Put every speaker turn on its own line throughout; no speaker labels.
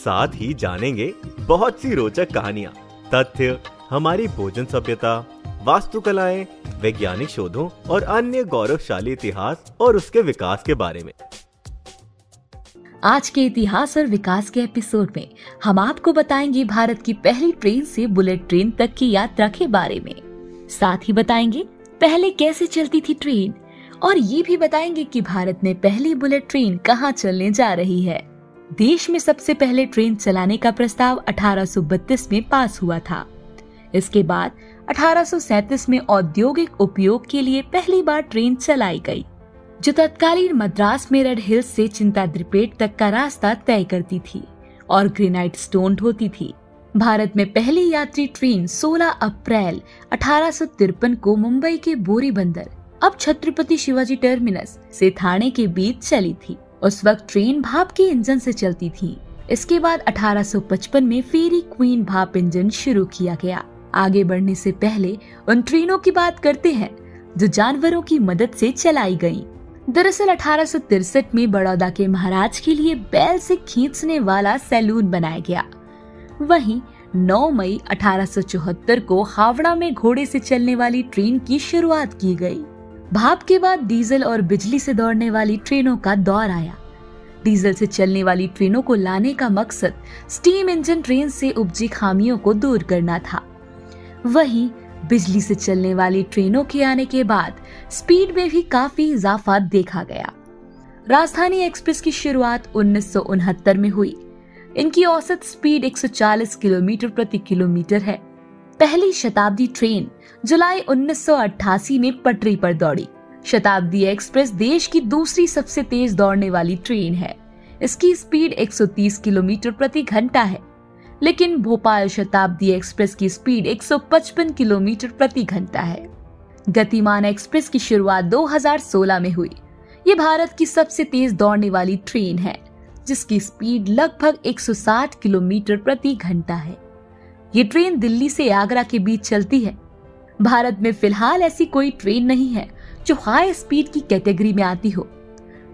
साथ ही जानेंगे बहुत सी रोचक कहानियाँ, तथ्य, हमारी भोजन सभ्यता, वास्तुकलाएँ, वैज्ञानिक शोधों और अन्य गौरवशाली इतिहास और उसके विकास के बारे में।
आज के इतिहास और विकास के एपिसोड में हम आपको बताएँगे भारत की पहली ट्रेन से बुलेट ट्रेन तक की यात्रा के बारे में। साथ ही बताएँगे पहले कैसे चलती थी ट्रेन और ये भी बताएँगे कि भारत में पहली बुलेट ट्रेन कहाँ चलने जा रही है। देश में सबसे पहले ट्रेन चलाने का प्रस्ताव 1832 में पास हुआ था। इसके बाद 1837 में औद्योगिक उपयोग के लिए पहली बार ट्रेन चलाई गई, जो तत्कालीन मद्रास में रेड हिल्स से चिंता द्रिपेट तक का रास्ता तय करती थी और ग्रेनाइट स्टोन होती थी। भारत में पहली यात्री ट्रेन 16 अप्रैल अठारह सौ तिरपन को मुंबई के बोरी बंदर अब छत्रपति शिवाजी टर्मिनस से थाने के बीच चली थी। उस वक्त ट्रेन भाप के इंजन से चलती थी। इसके बाद 1855 में फेरी क्वीन भाप इंजन शुरू किया गया। आगे बढ़ने से पहले उन ट्रेनों की बात करते हैं जो जानवरों की मदद से चलाई गई दरअसल अठारह में बड़ौदा के महाराज के लिए बैल से खींचने वाला सैलून बनाया गया। वहीं 9 मई 1874 को हावड़ा में घोड़े से चलने वाली ट्रेन की शुरुआत की गई। भाप के बाद डीजल और बिजली से दौड़ने वाली ट्रेनों का दौर आया। डीजल से चलने वाली ट्रेनों को लाने का मकसद स्टीम इंजन ट्रेन से उपजी खामियों को दूर करना था। वहीं बिजली से चलने वाली ट्रेनों के आने के बाद स्पीड में भी काफ़ी इजाफा देखा गया। राजधानी एक्सप्रेस की शुरुआत उन्नीस सौ उनहत्तर में हुई। इनकी औसत स्पीड 140 किलोमीटर प्रति किलोमीटर है। पहली शताब्दी ट्रेन जुलाई 1988 में पटरी पर दौड़ी। शताब्दी एक्सप्रेस देश की दूसरी सबसे तेज दौड़ने वाली ट्रेन है। इसकी स्पीड 130 किलोमीटर प्रति घंटा है। लेकिन भोपाल शताब्दी एक्सप्रेस की स्पीड 155 किलोमीटर प्रति घंटा है। गतिमान एक्सप्रेस की शुरुआत 2016 में हुई। ये भारत की सबसे तेज दौड़ने वाली ट्रेन है, जिसकी स्पीड लगभग 160 किलोमीटर प्रति घंटा है। ये ट्रेन दिल्ली से आगरा के बीच चलती है। भारत में फ़िलहाल ऐसी कोई ट्रेन नहीं है जो हाई स्पीड की कैटेगरी में आती हो।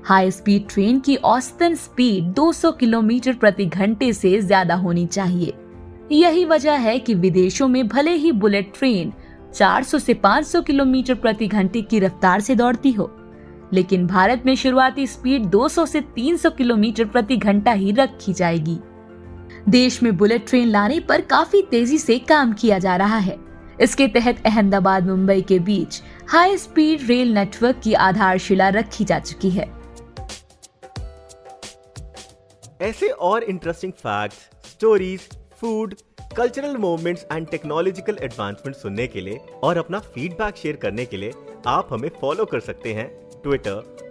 हाई स्पीड ट्रेन की औसतन स्पीड 200 किलोमीटर प्रति घंटे से ज़्यादा होनी चाहिए। यही वजह है कि विदेशों में भले ही बुलेट ट्रेन 400 से 500 किलोमीटर प्रति घंटे की रफ्तार से दौड़ती हो, लेकिन भारत में शुरुआती स्पीड 200 से 300 किलोमीटर प्रति घंटा ही रखी जाएगी। देश में बुलेट ट्रेन लाने पर काफ़ी तेज़ी से काम किया जा रहा है। इसके तहत अहमदाबाद मुंबई के बीच हाई स्पीड रेल नेटवर्क की आधारशिला रखी जा चुकी है।
ऐसे और interesting facts, stories food cultural movements and technological advancement सुनने के लिए और अपना फीडबैक शेयर करने के लिए आप हमें फॉलो कर सकते हैं Twitter